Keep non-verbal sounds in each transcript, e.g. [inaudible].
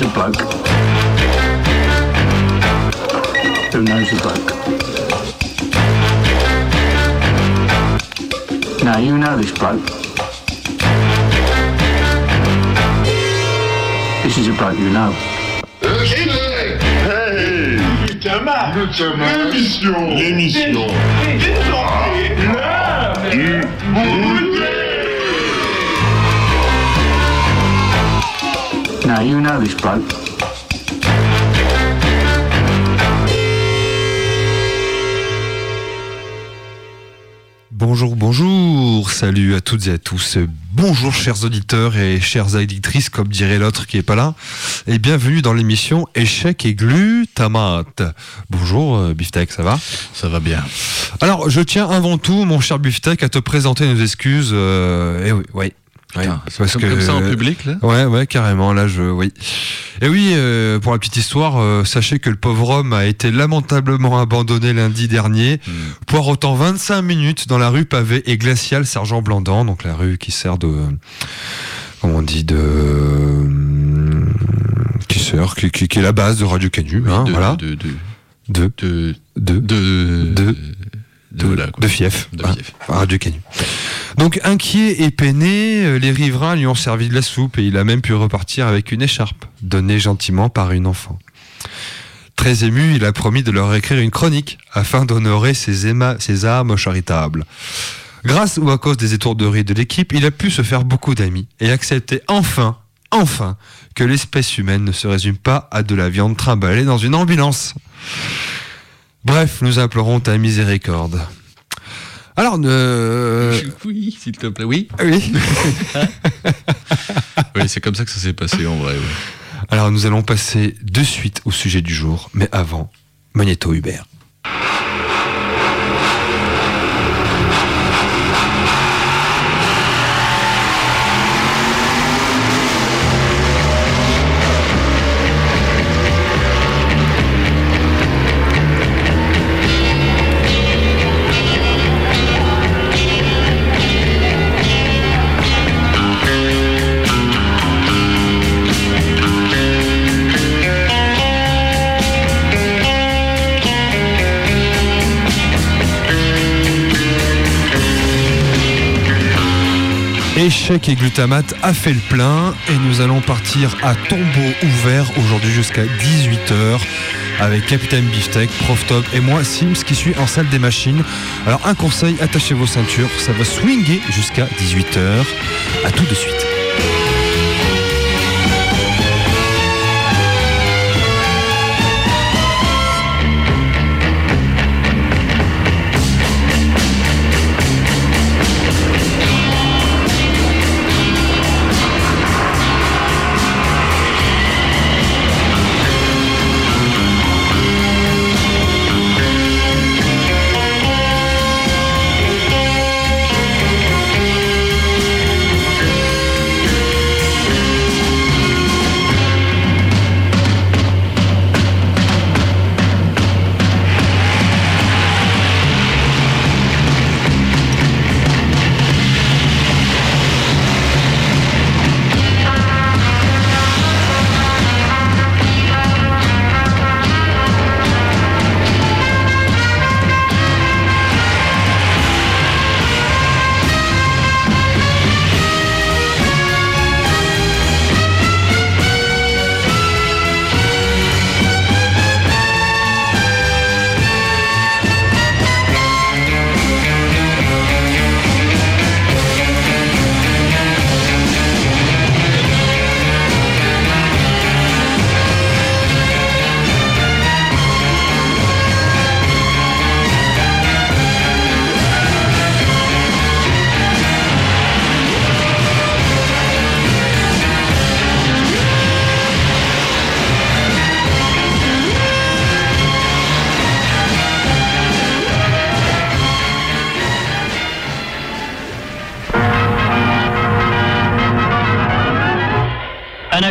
knows a bloke? Who knows a bloke? Now you know this bloke. This is a bloke you know. Hey, Notamment, l'émission. Now you know this bloke. Bonjour, bonjour, salut à toutes et à tous. Bonjour chers auditeurs et chères auditrices, comme dirait l'autre qui est pas là. Et bienvenue dans l'émission Échec et glutamate. Bonjour euh, Biftec, ça va? Ça va bien. Alors, je tiens avant tout, mon cher Biftec, à te présenter nos excuses. euh, eh oui, oui. C'est parce comme, que comme ça en public là Ouais, ouais, carrément. Là, je, oui. Et oui, euh, pour la petite histoire, euh, sachez que le pauvre homme a été lamentablement abandonné lundi dernier, Hmm. pour autant 25 minutes dans la rue pavée et glaciale Sergent Blandan, donc la rue qui sert de, comment on dit, de, qui sert, qui, qui, qui est la base de Radio Canu, hein, de, voilà, de, de, de, de, de, de, De- fief, De fief. Canu. Donc inquiet et peiné, euh, les riverains lui ont servi de la soupe et il a même pu repartir avec une écharpe, donnée gentiment par une enfant. Très ému, il a promis de leur écrire une chronique afin d'honorer ses, ses âmes charitables. Grâce ou à cause des étourderies de l'équipe, il a pu se faire beaucoup d'amis et accepter enfin, enfin, que l'espèce humaine ne se résume pas à de la viande trimballée dans une ambulance. Bref, nous implorons ta miséricorde. Alors, euh, Oui, s'il te plaît. Oui, oui. [laughs] oui c'est comme ça que ça s'est passé en vrai. oui. Alors, nous allons passer de suite au sujet du jour, mais avant, Magneto Hubert. Échec et glutamate a fait le plein et nous allons partir à tombeau ouvert aujourd'hui jusqu'à 18h avec Capitaine Beefsteak, Prof Top et moi Sims qui suis en salle des machines. Alors un conseil, attachez vos ceintures, ça va swinguer jusqu'à 18h. À tout de suite.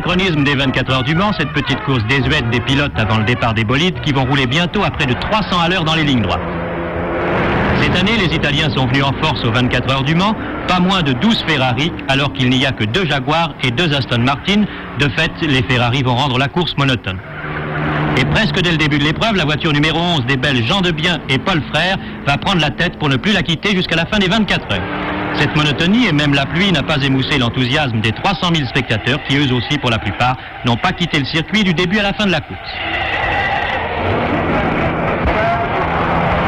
Anachronisme des 24 heures du Mans, cette petite course désuète des pilotes avant le départ des bolides qui vont rouler bientôt à près de 300 à l'heure dans les lignes droites. Cette année, les Italiens sont venus en force aux 24 heures du Mans, pas moins de 12 Ferrari, alors qu'il n'y a que deux Jaguars et deux Aston Martin. De fait, les Ferrari vont rendre la course monotone. Et presque dès le début de l'épreuve, la voiture numéro 11 des Belges Jean Debien et Paul Frère va prendre la tête pour ne plus la quitter jusqu'à la fin des 24 heures. Cette monotonie et même la pluie n'a pas émoussé l'enthousiasme des 300 000 spectateurs qui, eux aussi, pour la plupart, n'ont pas quitté le circuit du début à la fin de la course.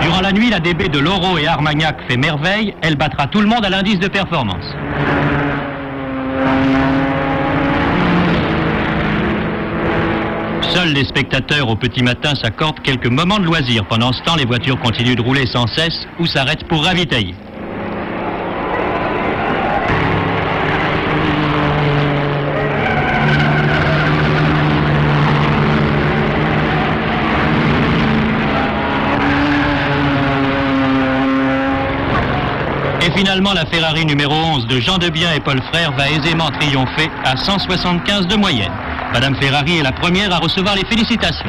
Durant la nuit, la DB de Loro et Armagnac fait merveille. Elle battra tout le monde à l'indice de performance. Seuls les spectateurs au petit matin s'accordent quelques moments de loisir. Pendant ce temps, les voitures continuent de rouler sans cesse ou s'arrêtent pour ravitailler. Finalement, la Ferrari numéro 11 de Jean Debien et Paul Frère va aisément triompher à 175 de moyenne. Madame Ferrari est la première à recevoir les félicitations.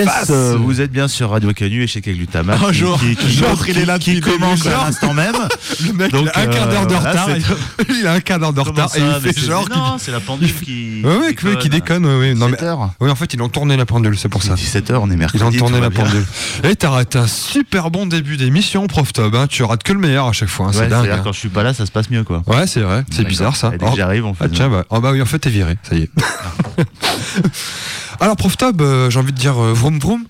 Yes, face euh, vous êtes bien sur Radio Canu et chez Glutamax. Bonjour. Qui, qui, [laughs] qui, il est là qui commence à l'instant même. [laughs] Le mec, Donc, il a un quart d'heure de euh, retard. voilà, [laughs] il- a un quart d'heure de retard ça, et il fait genre. Non, c'est la pendule qui. Ouais, ouais, qui, qui déconne, ouais, ouais. Non, mais, 7 heures. oui, en fait, ils ont tourné la pendule, c'est pour ça. 17h, on est Ils mercredi. ont tourné la pendule. Et t'as raté un super bon début d'émission, Prof Tob. Hein. Tu rates que le meilleur à chaque fois. hein. C'est dingue. hein. quand je suis pas là, ça se passe mieux quoi. Ouais, c'est vrai. C'est bizarre ça. Et dès que Oh. j'arrive, on fait. Ah tiens, bah, oh, bah oui, en fait, t'es viré. Ça y est. [laughs] Alors, Prof Tob, euh, j'ai envie de dire euh, vroom vroom.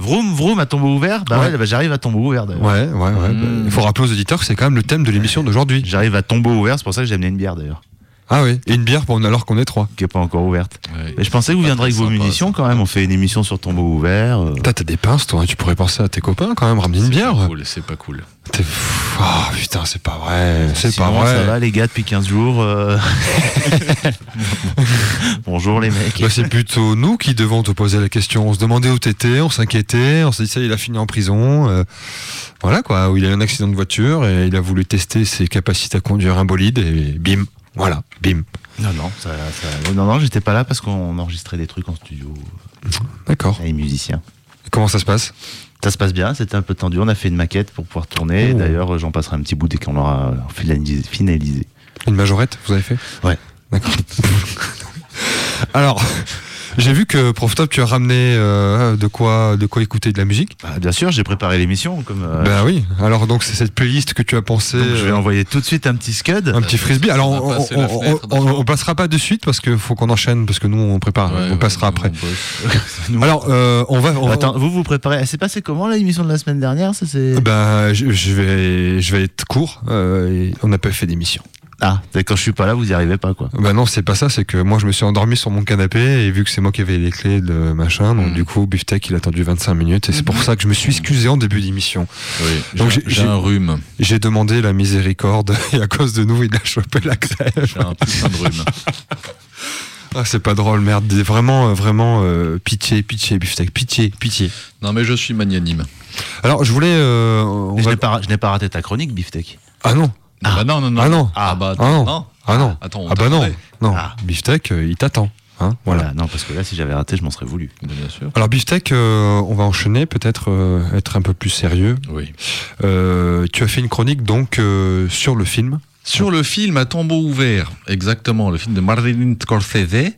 Vroom, vroom à tombeau ouvert. Bah ouais, Ouais. bah, j'arrive à tombeau ouvert d'ailleurs. Ouais, ouais, ouais. Mmh. bah, Il faut rappeler aux auditeurs que c'est quand même le thème de l'émission d'aujourd'hui. J'arrive à tombeau ouvert, c'est pour ça que j'ai amené une bière d'ailleurs, Ah oui, et une bière pour alors qu'on est trois. qui est pas encore ouverte. Ouais. Mais je pensais que vous viendrez avec vos munitions quand même. On fait une émission sur tombeau ouvert. euh. T'as des pinces, toi. Tu pourrais penser à tes copains quand même, ramener une C'est bière. pas cool, c'est pas cool. T'es- Ah putain, c'est pas vrai. C'est pas vrai. Ça va les gars depuis 15 jours. euh. [laughs] Bonjour les mecs. Bah, c'est plutôt nous qui devons te poser la question. On se demandait où t'étais, on s'inquiétait, on s'est dit ça, il a fini en prison. euh, voilà quoi, où il a eu un accident de voiture et il a voulu tester ses capacités à conduire un bolide et bim, voilà, bim. Non non, ça, ça- non non, j'étais pas là parce qu'on enregistrait des trucs en studio D'accord. les musiciens. Comment ça se passe? Ça se passe bien, c'était un peu tendu. On a fait une maquette pour pouvoir tourner. Oh. D'ailleurs, j'en passerai un petit bout dès qu'on l'aura finalisé. Une majorette, vous avez fait? Ouais. D'accord. [laughs] Alors, j'ai vu que Prof Top, tu as ramené euh, de quoi, de quoi écouter de la musique. Bah, bien sûr, j'ai préparé l'émission. Comme, euh, Ben oui. Alors donc c'est cette playlist que tu as pensé. donc, je vais euh, envoyer tout de suite un petit scud. un petit frisbee. Alors On on, passera pas de suite parce qu'il faut qu'on enchaîne parce que nous on prépare, Ouais, on ouais, passera après. [laughs] Nous- Alors euh, on va. Attends, vous vous préparez. Elle s'est passée comment l'émission de la semaine dernière Ça c'est. Ben, je, je vais, je vais être court. euh, et on n'a pas fait d'émission. Ah, c'est quand je suis pas là, vous y arrivez pas quoi. Ben non, c'est pas ça. C'est que moi, je me suis endormi sur mon canapé et vu que c'est moi qui avais les clés de machin, donc Mm. du coup, Biftech, il a attendu 25 minutes et c'est pour ça que je me suis excusé en début d'émission. Oui, Donc, j'ai un rhume. J'ai demandé la miséricorde [laughs] et à cause de nous, il a chopé la crève. J'ai un putain de rhume. [laughs] Ah, c'est pas drôle, merde. Vraiment, euh, vraiment, euh, pitié, pitié, Biftech, pitié, pitié. Non, mais je suis magnanime. Alors, je voulais. euh, on Mais Je va- n'ai pas, je n'ai pas raté ta chronique, Beefsteak. Ah non, Ah, bah non, non, non. Ah non. Ah bah Ah non. non. ah non, Attends, on ah bah non, non. Ah. Biftech, euh, il t'attend. Hein, voilà. Voilà. Non, parce que là, si j'avais raté, je m'en serais voulu. Bien sûr. Alors Biftech, euh, on va enchaîner, peut-être euh, être un peu plus sérieux. Oui. Euh, tu as fait une chronique donc sur le film. Sur le film à tombeau ouvert, exactement, le film de Martin Scorsese.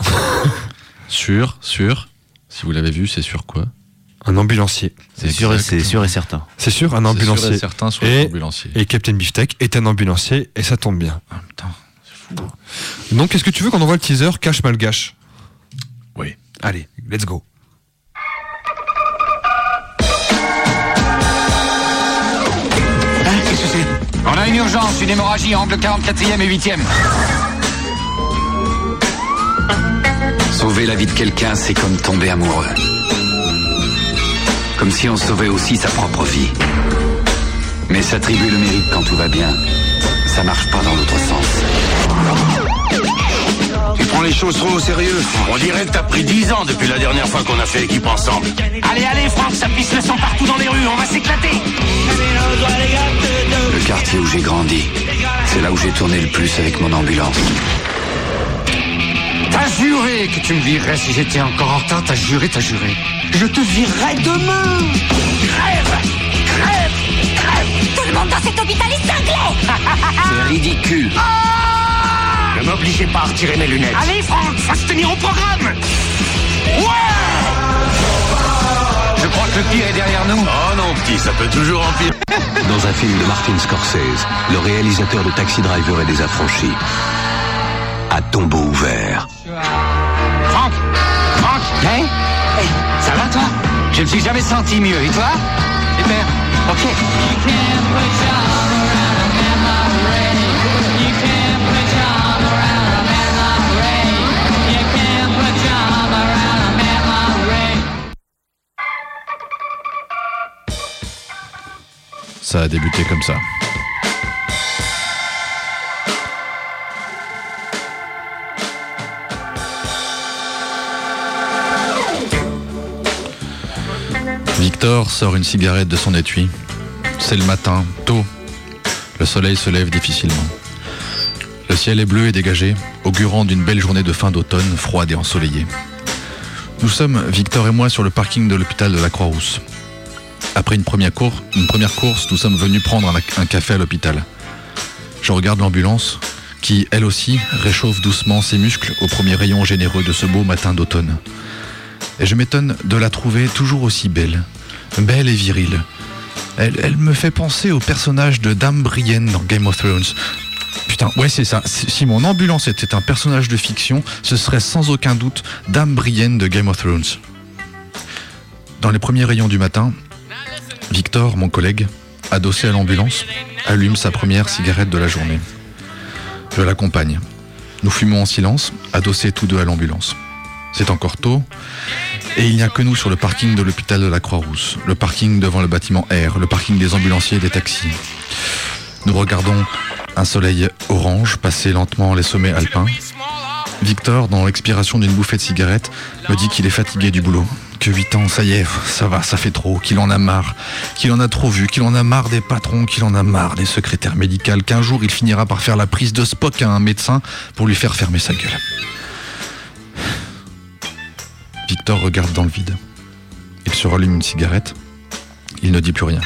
[laughs] sur, sur, si vous l'avez vu, c'est sur quoi? Un ambulancier. C'est sûr, et- c'est sûr et certain. C'est sûr, un C'est sûr ambulancier. et certain sur Et- l'ambulancier. Et Captain Biftech est un ambulancier et ça tombe bien. Ah, putain, c'est fou. Donc est-ce que tu veux qu'on envoie le teaser cache malgache? Oui. Allez, let's go. Qu'est-ce que c'est? On a une urgence, une hémorragie, angle 44e et 8e. Sauver la vie de quelqu'un, c'est comme tomber amoureux. Comme si on sauvait aussi sa propre vie. Mais s'attribuer le mérite quand tout va bien, ça marche pas dans l'autre sens. Tu prends les choses trop au sérieux. On dirait que t'as pris 10 ans depuis la dernière fois qu'on a fait équipe ensemble. Allez, allez, Franck, ça pisse le sang partout dans les rues, on va s'éclater Le quartier où j'ai grandi, c'est là où j'ai tourné le plus avec mon ambulance. T'as juré que tu me virerais si j'étais encore en retard, t'as juré, t'as juré. Je te virerai demain Crève Crève Crève Tout le monde dans cet hôpital est cinglé [laughs] C'est ridicule Ne m'obligez pas à retirer mes lunettes. Allez, Franck, faut se tenir au programme Je crois que le pire est derrière nous. Oh non, petit, ça peut toujours empirer. [laughs] Dans un film de Martin Scorsese, le réalisateur de Taxi Driver et des Affranchis, à tombeau ouvert. Franck Franck Hein? Toi Je ne me suis jamais senti mieux. Et toi Super. Ok. Ça a débuté comme ça. Victor sort une cigarette de son étui. C'est le matin, tôt. Le soleil se lève difficilement. Le ciel est bleu et dégagé, augurant d'une belle journée de fin d'automne, froide et ensoleillée. Nous sommes, Victor et moi, sur le parking de l'hôpital de la Croix-Rousse. Après une première, course, nous sommes venus prendre un, un café à l'hôpital. Je regarde l'ambulance, qui, elle aussi, réchauffe doucement ses muscles au premier rayon généreux de ce beau matin d'automne. Et je m'étonne de la trouver toujours aussi belle, belle et virile. Elle, elle me fait penser au personnage de Dame Brienne dans Game of Thrones. Putain, ouais, c'est ça. Si si mon ambulance était un personnage de fiction, ce serait sans aucun doute Dame Brienne de Game of Thrones. Dans les premiers rayons du matin, Victor, mon collègue, adossé à l'ambulance, allume sa première cigarette de la journée. Je l'accompagne. Nous fumons en silence, adossés tous deux à l'ambulance. C'est encore tôt, et il n'y a que nous sur le parking de l'hôpital de la Croix-Rousse, le parking devant le bâtiment R, le parking des ambulanciers et des taxis. Nous regardons un soleil orange passer lentement les sommets alpins. Victor, dans l'expiration d'une bouffée de cigarette, me dit qu'il est fatigué du boulot. Que 8 ans, ça y est, ça va, ça fait trop, qu'il en a marre, qu'il en a trop vu, qu'il en a marre des patrons, qu'il en a marre des secrétaires médicales, qu'un jour il finira par faire la prise de Spock à un médecin pour lui faire fermer sa gueule. Victor regarde dans le vide. Il se rallume une cigarette. Il ne dit plus rien.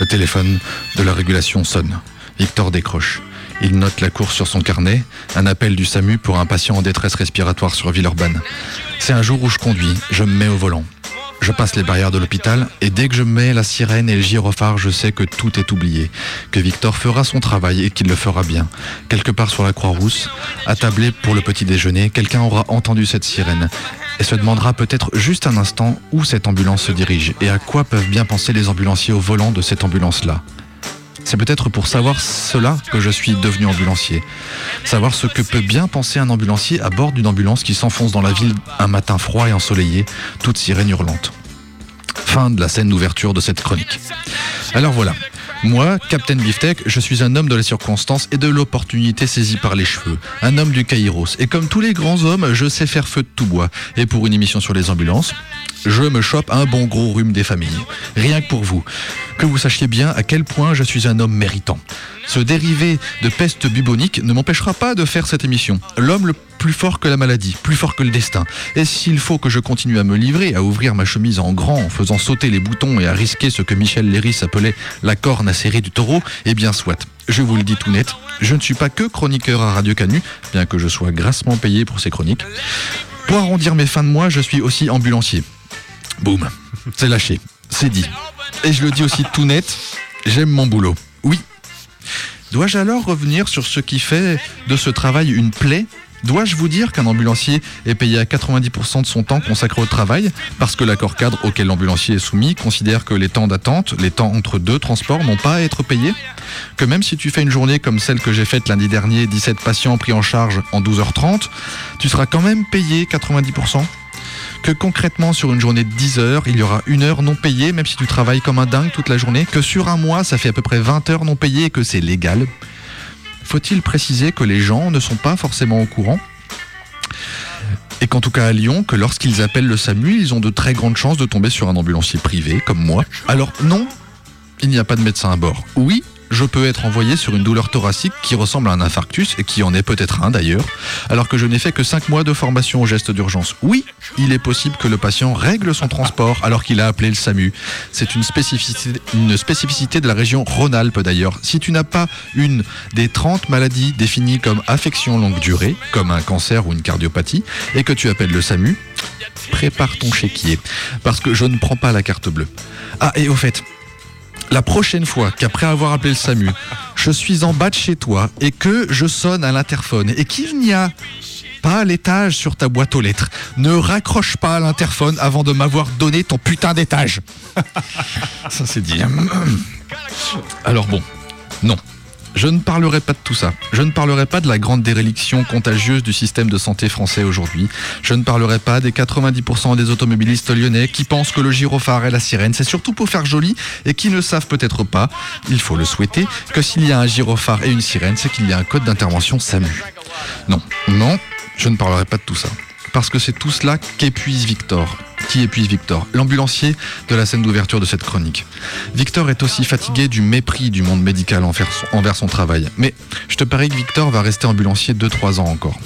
Le téléphone de la régulation sonne. Victor décroche. Il note la course sur son carnet, un appel du SAMU pour un patient en détresse respiratoire sur Villeurbanne. C'est un jour où je conduis, je me mets au volant. Je passe les barrières de l'hôpital et dès que je mets la sirène et le gyrophare, je sais que tout est oublié, que Victor fera son travail et qu'il le fera bien. Quelque part sur la Croix-Rousse, attablé pour le petit déjeuner, quelqu'un aura entendu cette sirène et se demandera peut-être juste un instant où cette ambulance se dirige et à quoi peuvent bien penser les ambulanciers au volant de cette ambulance-là. C'est peut-être pour savoir cela que je suis devenu ambulancier. Savoir ce que peut bien penser un ambulancier à bord d'une ambulance qui s'enfonce dans la ville un matin froid et ensoleillé, toute sirène hurlante. Fin de la scène d'ouverture de cette chronique. Alors voilà. Moi, Captain Beeftek, je suis un homme de la circonstance et de l'opportunité saisie par les cheveux. Un homme du Kairos. Et comme tous les grands hommes, je sais faire feu de tout bois. Et pour une émission sur les ambulances, je me chope un bon gros rhume des familles. Rien que pour vous. Que vous sachiez bien à quel point je suis un homme méritant. Ce dérivé de peste bubonique ne m'empêchera pas de faire cette émission. L'homme le plus fort que la maladie, plus fort que le destin. Et s'il faut que je continue à me livrer, à ouvrir ma chemise en grand, en faisant sauter les boutons et à risquer ce que Michel Léris appelait la corne acérée du taureau, eh bien soit. Je vous le dis tout net, je ne suis pas que chroniqueur à Radio Canu, bien que je sois grassement payé pour ces chroniques. Pour arrondir mes fins de mois, je suis aussi ambulancier. Boum, c'est lâché, c'est dit. Et je le dis aussi tout net, j'aime mon boulot. Oui. Dois-je alors revenir sur ce qui fait de ce travail une plaie? Dois-je vous dire qu'un ambulancier est payé à 90% de son temps consacré au travail parce que l'accord cadre auquel l'ambulancier est soumis considère que les temps d'attente, les temps entre deux transports n'ont pas à être payés? Que même si tu fais une journée comme celle que j'ai faite lundi dernier, 17 patients pris en charge en 12h30, tu seras quand même payé 90% que concrètement sur une journée de 10 heures, il y aura une heure non payée, même si tu travailles comme un dingue toute la journée, que sur un mois, ça fait à peu près 20 heures non payées et que c'est légal. Faut-il préciser que les gens ne sont pas forcément au courant? Et qu'en tout cas à Lyon, que lorsqu'ils appellent le SAMU, ils ont de très grandes chances de tomber sur un ambulancier privé, comme moi. Alors non, il n'y a pas de médecin à bord. Oui, je peux être envoyé sur une douleur thoracique qui ressemble à un infarctus, et qui en est peut-être un d'ailleurs, alors que je n'ai fait que 5 mois de formation au geste d'urgence. Oui, il est possible que le patient règle son transport alors qu'il a appelé le SAMU. C'est une spécificité, une spécificité de la région Rhône-Alpes d'ailleurs. Si tu n'as pas une des 30 maladies définies comme affection longue durée, comme un cancer ou une cardiopathie, et que tu appelles le SAMU, prépare ton chéquier, parce que je ne prends pas la carte bleue. Ah, et au fait, la prochaine fois qu'après avoir appelé le SAMU, je suis en bas de chez toi et que je sonne à l'interphone et qu'il n'y a pas l'étage sur ta boîte aux lettres, ne raccroche pas à l'interphone avant de m'avoir donné ton putain d'étage. [laughs] Ça c'est dit. [clears throat] Alors bon, non. Je ne parlerai pas de tout ça. Je ne parlerai pas de la grande déréliction contagieuse du système de santé français aujourd'hui. Je ne parlerai pas des 90% des automobilistes lyonnais qui pensent que le gyrophare et la sirène, c'est surtout pour faire joli et qui ne savent peut-être pas, il faut le souhaiter, que s'il y a un gyrophare et une sirène, c'est qu'il y a un code d'intervention SAMU. Non, non, je ne parlerai pas de tout ça. Parce que c'est tout cela qu'épuise Victor. Qui épuise Victor L'ambulancier de la scène d'ouverture de cette chronique. Victor est aussi fatigué du mépris du monde médical envers son, travail. Mais je te parie que Victor va rester ambulancier 2-3 ans encore.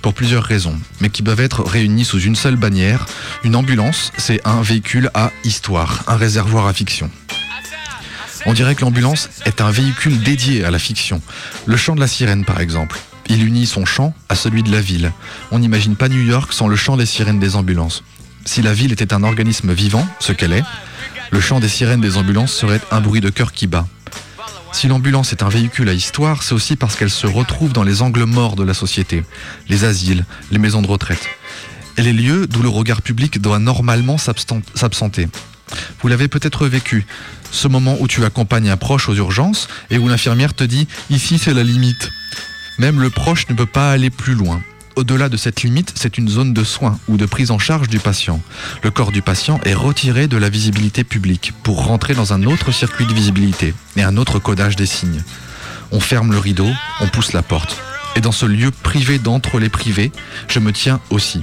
pour plusieurs raisons, mais qui peuvent être réunies sous une seule bannière. Une ambulance, c'est un véhicule à histoire, un réservoir à fiction. On dirait que l'ambulance est un véhicule dédié à la fiction. Le chant de la sirène, par exemple. Il unit son chant à celui de la ville. On n'imagine pas New York sans le chant des sirènes des ambulances. Si la ville était un organisme vivant, ce qu'elle est, le chant des sirènes des ambulances serait un bruit de cœur qui bat. Si l'ambulance est un véhicule à histoire, c'est aussi parce qu'elle se retrouve dans les angles morts de la société, les asiles, les maisons de retraite, et les lieux d'où le regard public doit normalement s'absenter. Vous l'avez peut-être vécu, ce moment où tu accompagnes un proche aux urgences et où l'infirmière te dit ⁇ Ici c'est la limite ⁇ Même le proche ne peut pas aller plus loin. Au-delà de cette limite, c'est une zone de soins ou de prise en charge du patient. Le corps du patient est retiré de la visibilité publique pour rentrer dans un autre circuit de visibilité et un autre codage des signes. On ferme le rideau, on pousse la porte. Et dans ce lieu privé d'entre les privés, je me tiens aussi.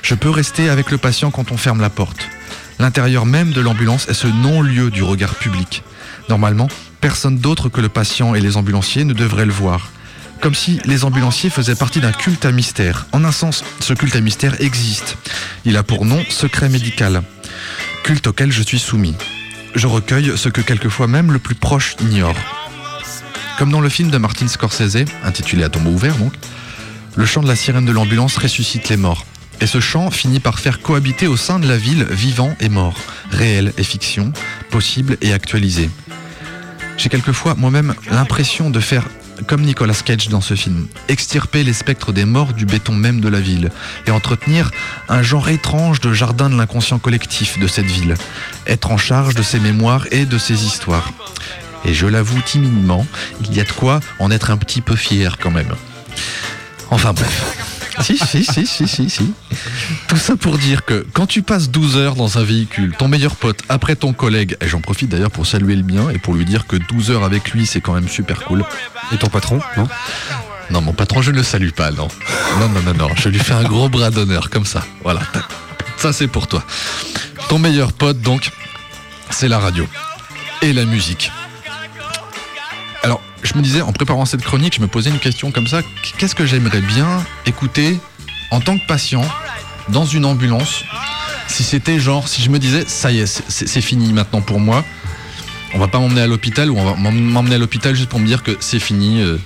Je peux rester avec le patient quand on ferme la porte. L'intérieur même de l'ambulance est ce non-lieu du regard public. Normalement, personne d'autre que le patient et les ambulanciers ne devrait le voir. Comme si les ambulanciers faisaient partie d'un culte à mystère. En un sens, ce culte à mystère existe. Il a pour nom secret médical. Culte auquel je suis soumis. Je recueille ce que quelquefois même le plus proche ignore. Comme dans le film de Martin Scorsese, intitulé À tombeau ouvert donc, le chant de la sirène de l'ambulance ressuscite les morts. Et ce chant finit par faire cohabiter au sein de la ville vivant et mort, réel et fiction, possible et actualisé. J'ai quelquefois moi-même l'impression de faire comme Nicolas Cage dans ce film, extirper les spectres des morts du béton même de la ville et entretenir un genre étrange de jardin de l'inconscient collectif de cette ville, être en charge de ses mémoires et de ses histoires. Et je l'avoue timidement, il y a de quoi en être un petit peu fier quand même. Enfin bref. Si, si, si, si, si, si. Tout ça pour dire que quand tu passes 12 heures dans un véhicule, ton meilleur pote, après ton collègue, et j'en profite d'ailleurs pour saluer le mien et pour lui dire que 12 heures avec lui, c'est quand même super cool. Et ton patron, non? Non, mon patron, je ne le salue pas, non. Non, non, non, non. Je lui fais un gros bras d'honneur, comme ça. Voilà. Ça, c'est pour toi. Ton meilleur pote, donc, c'est la radio. Et la musique. Je me disais, en préparant cette chronique, je me posais une question comme ça. Qu'est-ce que j'aimerais bien écouter en tant que patient dans une ambulance si c'était genre, si je me disais, ça y est, c'est- fini maintenant pour moi, on va pas m'emmener à l'hôpital ou on va m'em- m'emmener à l'hôpital juste pour me dire que c'est fini, euh,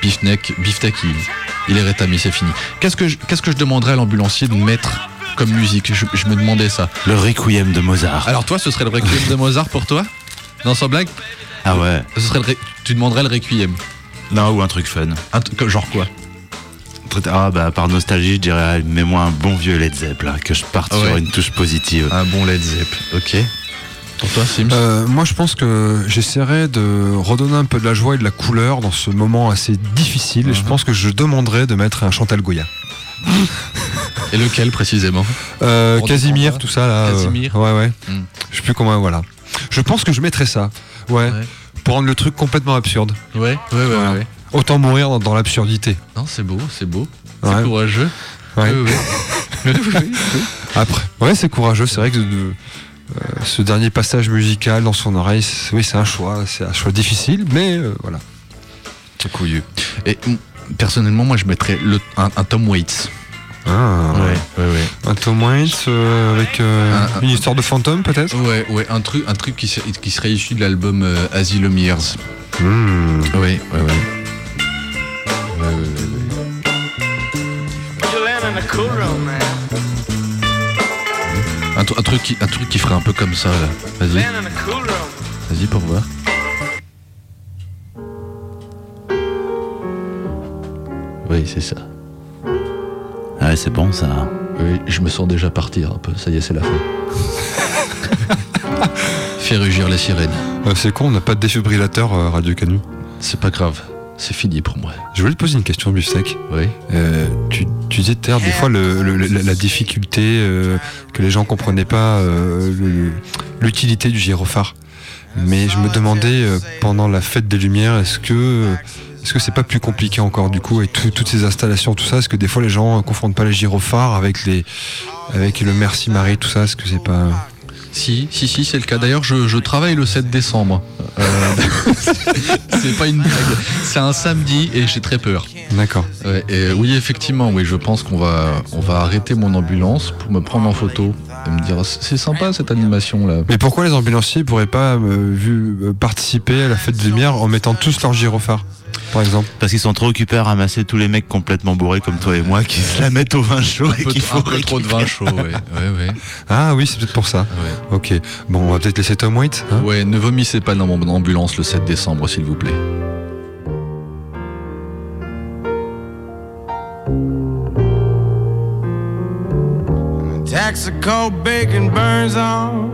beefneck, beefsteak, il, il est rétabli, c'est fini. Qu'est-ce que je, qu'est-ce que je demanderais à l'ambulancier de mettre comme musique? Je, je me demandais ça. Le requiem de Mozart. Alors toi, ce serait le requiem de Mozart pour toi? Non, sans blague? Ah ouais. ce serait le ré- Tu demanderais le requiem. Non, ou un truc fun. Un truc- genre quoi? Ah bah par nostalgie, je dirais mets-moi un bon vieux Led Zepp là, que je parte Ah sur une touche positive. Un bon Led Zepp, ok. Pour toi, Sims? Euh, moi, je pense que j'essaierai de redonner un peu de la joie et de la couleur dans ce moment assez difficile. Et je pense que je demanderai de mettre un Chantal Goya. [laughs] Et lequel précisément? Euh, Casimir, tout ça là. euh, Casimir? ouais, ouais. Hmm. Je sais plus comment, voilà. Je pense que je mettrais ça. Ouais. Pour rendre le truc complètement absurde. Ouais, ouais, ouais, ouais. Autant mourir dans, dans l'absurdité. Non, c'est beau, c'est beau. C'est courageux. Ouais. [laughs] Après, ouais, c'est courageux. C'est vrai que de- euh, ce dernier passage musical dans son oreille, oui, c'est un choix. C'est un choix difficile, mais euh, voilà. C'est couillu. Et mm, personnellement, moi, je mettrais le, un, un Tom Waits. Ah, ouais, ouais. Un Tom Waits euh, avec euh, Un- un- une histoire de fantôme, peut-être? Ouais, ouais, un truc, un truc qui, serait- qui serait issu de l'album euh, Asylum Years. Hmm. Ouais, ouais, ouais. Ouais, ouais, ouais, ouais. Un, un truc qui, un truc qui ferait un peu comme ça, là. Vas-y. Vas-y pour voir. Oui, c'est ça. Ouais, c'est bon ça. Oui, je me sens déjà partir un peu. Ça y est, c'est la fin. [laughs] Fais rugir les sirènes. Euh, c'est con, on n'a pas de défibrillateur euh, Radio Canu. C'est pas grave. C'est fini pour moi. Je voulais te poser une question, Bifsec. Oui. Euh, tu, tu disais l'heure, des fois, le- le- la, la difficulté euh, que les gens comprenaient pas euh, l'utilité du gyrophare. Mais je me demandais, euh, pendant la fête des Lumières, est-ce que est-ce que c'est pas plus compliqué encore du coup, avec tout- toutes ces installations, tout ça? Est-ce que des fois les gens euh, confondent pas les gyrophares avec les avec le Merci Marie, tout ça? Est-ce que c'est pas Si, si, si, c'est le cas. D'ailleurs, je, je travaille le 7 décembre. Euh, [laughs] c'est pas une blague. C'est un samedi et j'ai très peur. D'accord. Ouais, et oui, effectivement, oui, je pense qu'on va, on va arrêter mon ambulance pour me prendre en photo et me dire c'est sympa cette animation là. Mais pourquoi les ambulanciers pourraient pas euh, vu, participer à la fête des Lumières en mettant tous leur gyrophare, par exemple Parce qu'ils sont trop occupés à ramasser tous les mecs complètement bourrés comme toi et moi qui se la mettent au vin chaud Un et peu, qu'il faut un peu trop de vin chaud, ouais, [laughs] ouais, ouais. Ah oui, c'est peut-être pour ça. Ok. Bon, on va peut-être laisser Tom Waits. hein Ouais, ne vomissez pas dans mon ambulance le 7 décembre, s'il vous plaît. Texaco bacon burns on.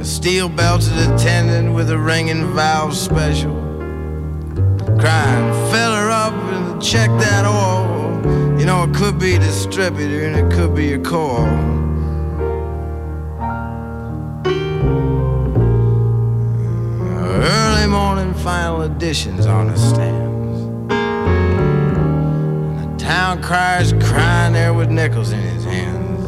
A steel belted attendant with a ringing valve special. Crying, fill her up and check that oil. You know, it could be distributor and it could be a core. Early morning final editions on the stands. And the town crier's crying there with nickels in his hands.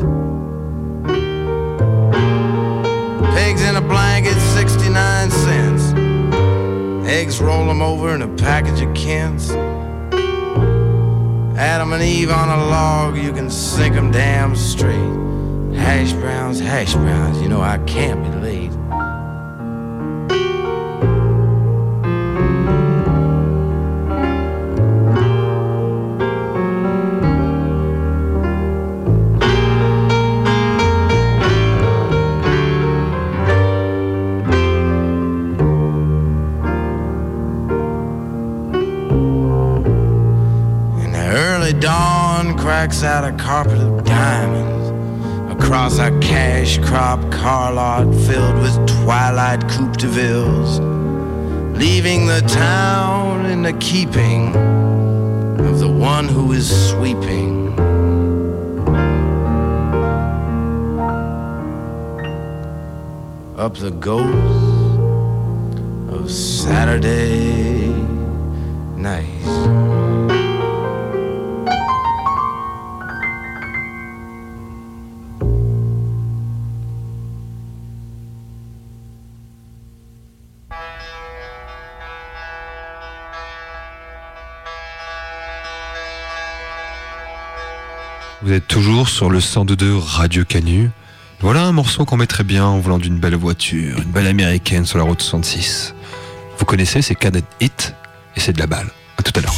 Pigs in a blanket, 69 cents. Eggs roll 'em over in a package of Kents. Adam and Eve on a log, you can sink 'em damn straight. Hash browns, hash browns, you know I can't be late. Dawn cracks out a carpet of diamonds across our cash crop car lot filled with twilight coupe de villes, leaving the town in the keeping of the one who is sweeping. Up the ghost of Saturday night. Vous êtes toujours sur le 102 Radio Canu. Voilà un morceau qu'on mettrait bien en volant d'une belle voiture, une belle américaine sur la route 66. Vous connaissez, c'est Cadet Hit et c'est de la balle. À tout à l'heure.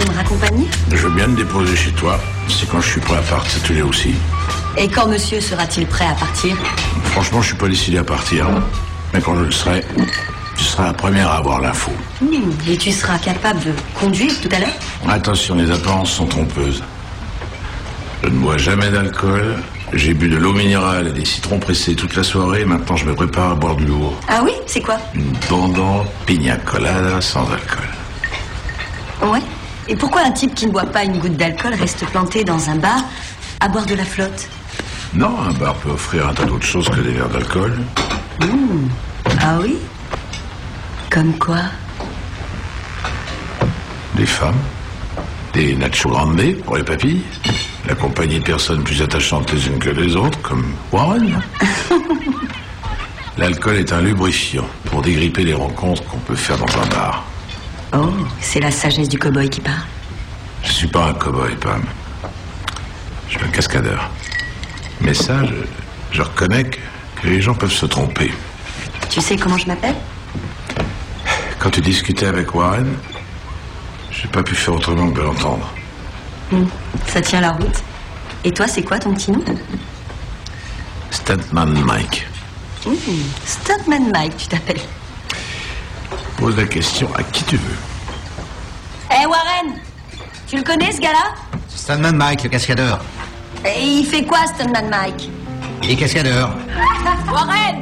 Me raccompagner Je veux bien te déposer chez toi. C'est quand je suis prêt à partir, tu l'es aussi. Et quand monsieur sera-t-il prêt à partir Franchement, je suis pas décidé à partir. Mais quand je le serai, tu seras la première à avoir l'info. Hmm, Et tu seras capable de conduire tout à l'heure Attention, les apparences sont trompeuses. Je ne bois jamais d'alcool. J'ai bu de l'eau minérale et des citrons pressés toute la soirée. Maintenant, je me prépare à boire du lourd. Ah oui C'est quoi Une bondante pina colada sans alcool. Ouais. Et pourquoi un type qui ne boit pas une goutte d'alcool reste planté dans un bar à boire de la flotte Non, un bar peut offrir un tas d'autres choses que des verres d'alcool. Hmm. Ah oui Comme quoi Des femmes. Des nacho grande pour les papilles. La compagnie de personnes plus attachantes les unes que les autres, comme Warren. [laughs] L'alcool est un lubrifiant pour dégripper les rencontres qu'on peut faire dans un bar. Oh, c'est la sagesse du cow-boy qui parle. Je suis pas un cow-boy, Pam. Je suis un cascadeur. Mais ça, je, je reconnais que, que les gens peuvent se tromper. Tu sais comment je m'appelle? Quand tu discutais avec Warren, j'ai pas pu faire autrement que de l'entendre. Hmm, Ça tient la route. Et toi, c'est quoi ton petit nom? Stuntman Mike. Hmm, Stuntman Mike, tu t'appelles. Pose la question à qui tu veux. Eh Warren Tu le connais ce gars-là? Stuntman Mike, le cascadeur. Et il fait quoi, Stuntman Mike? Il est cascadeur. [laughs] Warren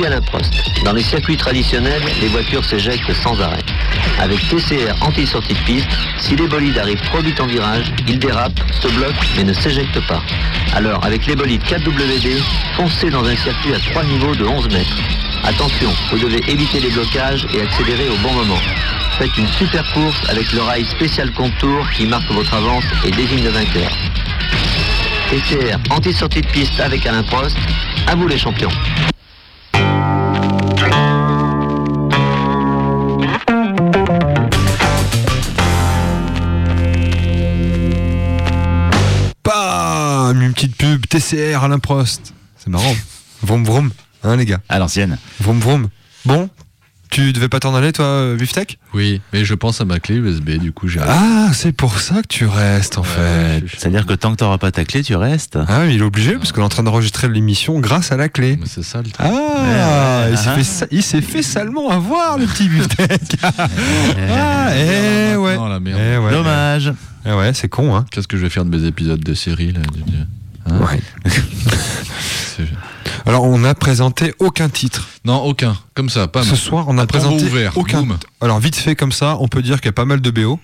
Alain Prost. Dans les circuits traditionnels, les voitures s'éjectent sans arrêt. Avec TCR anti-sortie de piste, si les bolides arrivent trop vite en virage, ils dérapent, se bloquent, mais ne s'éjectent pas. Alors, avec les bolides 4WD, foncez dans un circuit à 3 niveaux de 11 mètres. Attention, vous devez éviter les blocages et accélérer au bon moment. Faites une super course avec le rail spécial contour qui marque votre avance et désigne le vainqueur. TCR anti-sortie de piste avec Alain Prost. À vous les champions. TCR Alain Prost. C'est marrant. Vroom vroom. Hein les gars À l'ancienne. Vroom vroom. Bon Tu devais pas t'en aller toi, euh, Biftech Oui, mais je pense à ma clé USB, du coup j'ai. Ah, c'est pour ça que tu restes en fait. C'est-à-dire que tant que t'auras pas ta clé, tu restes. Ah, mais il est obligé parce qu'on est en train d'enregistrer l'émission grâce à la clé. C'est ça le truc. Ah, Ouais, il s'est ah. fait, sa- il s'est fait salement avoir le petit Biftech. [laughs] ah, eh. Eh ouais. Dommage. Eh ouais, c'est con hein. Qu'est-ce que je vais faire de mes épisodes de série là Hein Ouais. [laughs] Alors on n'a présenté aucun titre. Non, aucun. Comme ça, pas Ce soir, on a présenté ouvert. aucun. Alors vite fait comme ça, on peut dire qu'il y a pas mal de BO.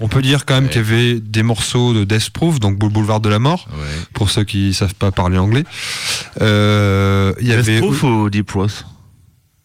On peut dire quand même qu'il y avait des morceaux de Death Proof, donc Boule- Boulevard de la Mort, Ouais. pour ceux qui savent pas parler anglais. Euh, avait Proof ou Deep Proof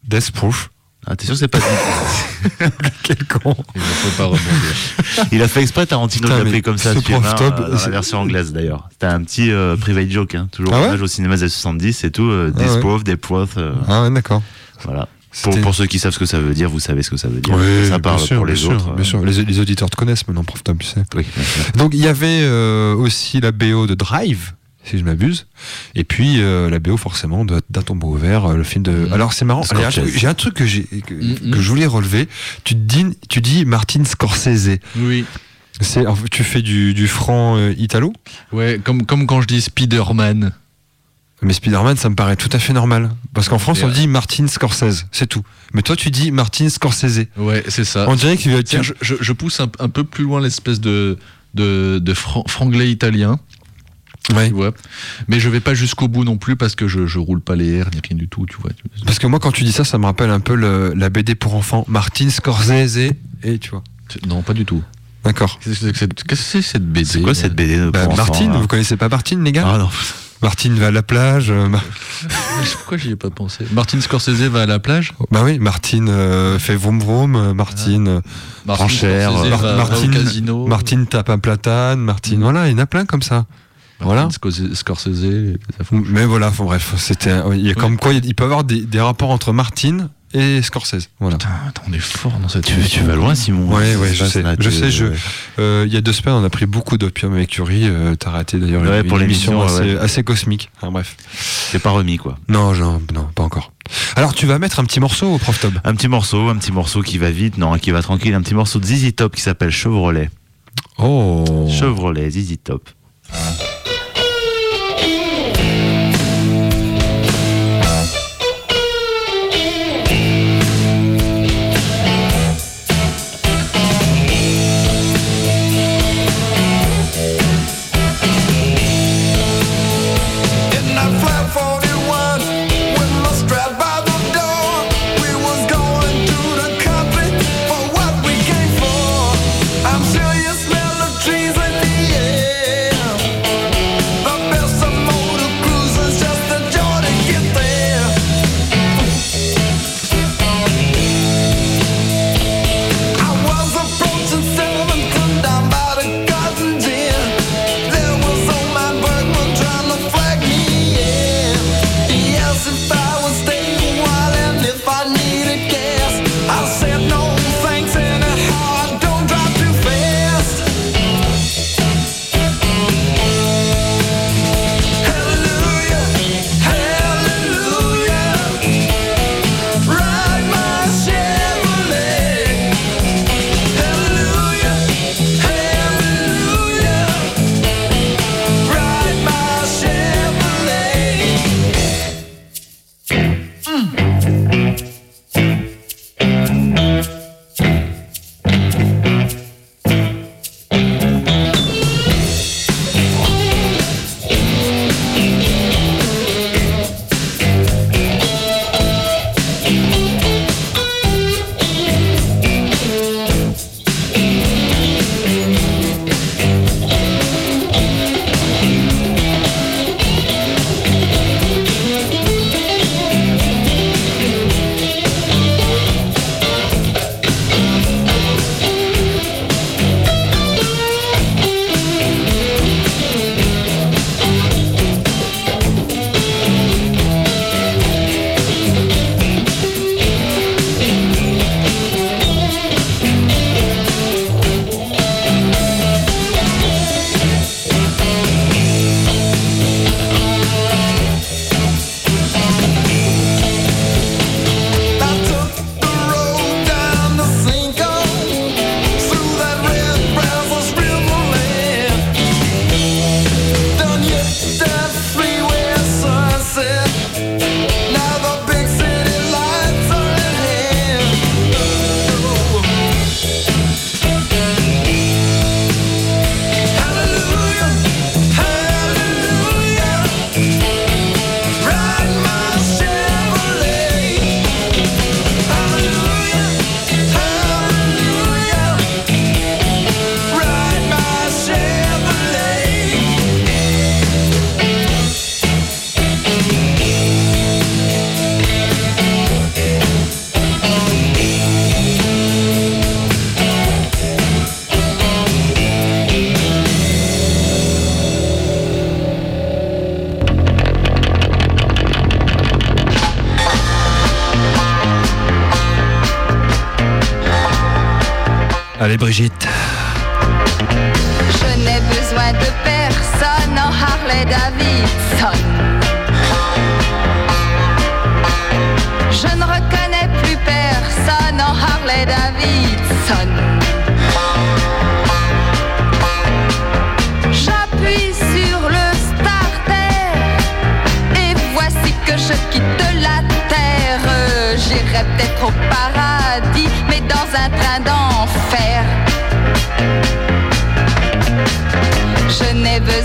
Death Proof. Ah, t'es sûr que c'est pas [laughs] Quel con. Il ne faut pas rebondir. [laughs] Il a fait exprès Tarantino de l'appeler comme ça, ce film, prof hein, top, euh, dans c'est- la version [laughs] anglaise d'ailleurs. C'était un petit euh, private joke, hein, toujours Ah ouais hommage au cinéma des années 70 et tout. Euh, Ah ouais. Deep Proof, euh, Ah ouais, d'accord. voilà. Pour, pour ceux qui savent ce que ça veut dire, vous savez ce que ça veut dire. Oui, ça parle bien sûr, pour les sûr, autres. bien sûr. Les, les auditeurs te connaissent maintenant, prof Tom, tu sais. Oui. Donc il y avait euh, aussi la BO de Drive, si je m'abuse, et puis euh, la BO forcément de d'un tombeau ouvert, euh, le film de. Alors c'est marrant. J'ai un truc que j'ai que, que je voulais relever. Tu dis, tu dis Martin Scorsese. Oui. C'est, tu fais du, du franc euh, italo, Ouais, comme, comme quand je dis Spider-Man. mais Spider-Man, ça me paraît tout à fait normal. Parce qu'en France, on dit Martin Scorsese, c'est tout. Mais toi, tu dis Martin Scorsese. Ouais, c'est ça. On dirait que tu Tiens, je, je- je pousse un, un peu plus loin l'espèce de, de, de fran- franglais italien. Ouais. Tu vois. Mais je vais pas jusqu'au bout non plus parce que je, je roule pas les airs ni rien du tout, tu vois. Parce que moi, quand tu dis ça, ça me rappelle un peu le- la BD pour enfants. Martin Scorsese, et tu vois. Non, pas du tout. D'accord. Qu'est-ce que c'est que cette- qu'est-ce que c'est cette BD C'est quoi cette BD de Bah, pour enfants, Martine, là vous connaissez pas Martine, les gars Ah non. Martine va à la plage. euh, [laughs] Pourquoi j'y ai pas pensé Martin Scorsese va à la plage bah oui, Martine euh, fait vroom vroom, euh, Martine, euh, Mar- va, va Martine, au casino. Martine tape un platane, Martine, voilà, il y en a plein comme ça. Voilà. Scorsese. Mais voilà, enfin, bref, c'était, un- il y a comme quoi il peut y avoir des, des rapports entre Martine et Scorsese. Voilà. Putain, attends, on est fort dans cette Tu, tu vas loin, Simon. Ouais, ouais, je sais, je sais, je- Euh, il y a deux semaines, on a pris beaucoup d'opium avec Curie. euh, T'as raté d'ailleurs Ouais, une, pour une l'émission, émission assez, ouais. assez cosmique. Enfin, bref. C'est pas remis, quoi. Non, non, non, pas encore. Alors, tu vas mettre un petit morceau au prof Tob. Un petit morceau, un petit morceau qui va vite, non, qui va tranquille, un petit morceau de ZZ Top qui s'appelle Chevrolet. Oh. Chevrolet, ZZ Top. Uh. Allez Brigitte.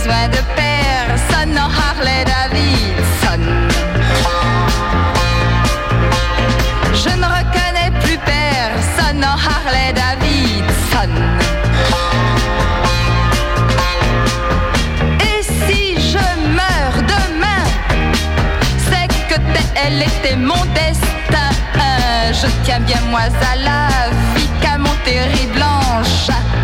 Besoin de personne en Harley Davidson. Je ne reconnais plus personne en Harley Davidson. Et si je meurs demain, c'est que elle était mon destin. Je tiens bien moi à la vie qu'à mon terrible engin.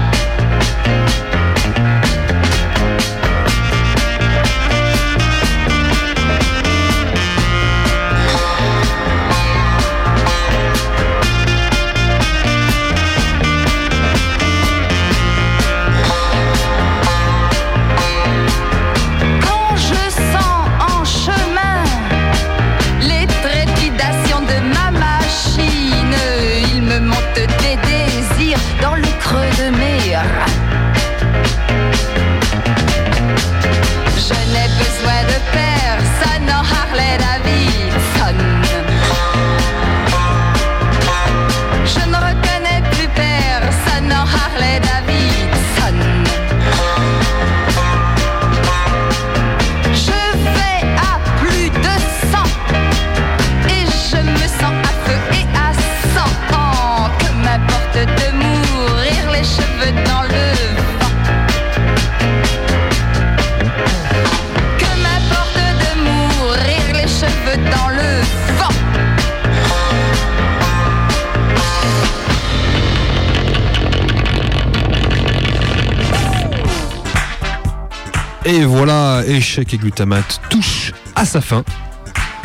Et voilà, échec et glutamate touche à sa fin.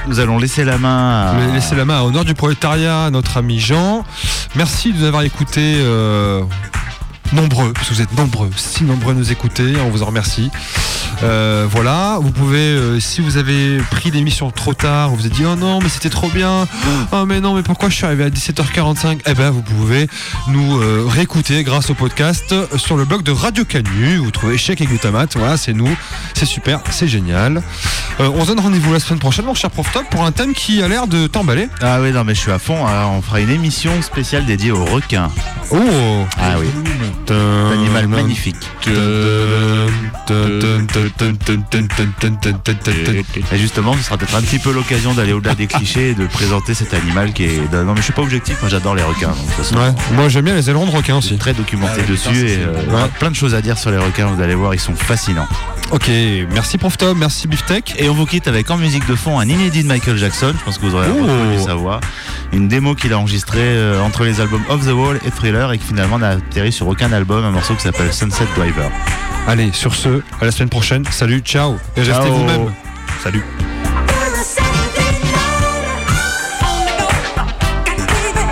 Nous allons laisser la main à... Laissez la main à Honneur du prolétariat, à notre ami Jean. Merci de nous avoir écoutés euh, nombreux, parce que vous êtes nombreux, si nombreux à nous écouter, on vous en remercie. Euh, voilà, vous pouvez, euh, si vous avez pris l'émission trop tard, vous vous êtes dit oh non mais c'était trop bien, oh mais non mais pourquoi je suis arrivé à 17h45 Eh ben vous pouvez nous euh, réécouter grâce au podcast sur le blog de Radio Canu, vous trouvez Chèque et Glutamate, voilà c'est nous, c'est super, c'est génial. Euh, on se donne rendez-vous la semaine prochaine mon cher Prof Top pour un thème qui a l'air de t'emballer. Ah oui, non mais je suis à fond. hein. On fera une émission spéciale dédiée aux requins. Oh Ah oui. Un animal magnifique. Et justement, ce sera peut-être un petit peu l'occasion d'aller au-delà des clichés et de présenter cet animal qui est. Non, mais je suis pas objectif, moi j'adore les requins. donc, de toute façon, Ouais, moi j'aime bien les ailerons de requin aussi. Très documenté Ah, dessus putain, et euh, Ouais. plein de choses à dire sur les requins, vous allez voir, ils sont fascinants. Ok, merci Prof Tom, merci Biftech. Et on vous quitte avec en musique de fond un inédit de Michael Jackson, je pense que vous aurez Oh. reconnu sa voix. Une démo qu'il a enregistrée euh, entre les albums Off the Wall et Thriller et qui finalement n'a atterri sur aucun album, un morceau qui s'appelle Sunset Driver. Allez, sur ce, à la semaine prochaine. Salut, ciao. Et restez vous-même. Salut.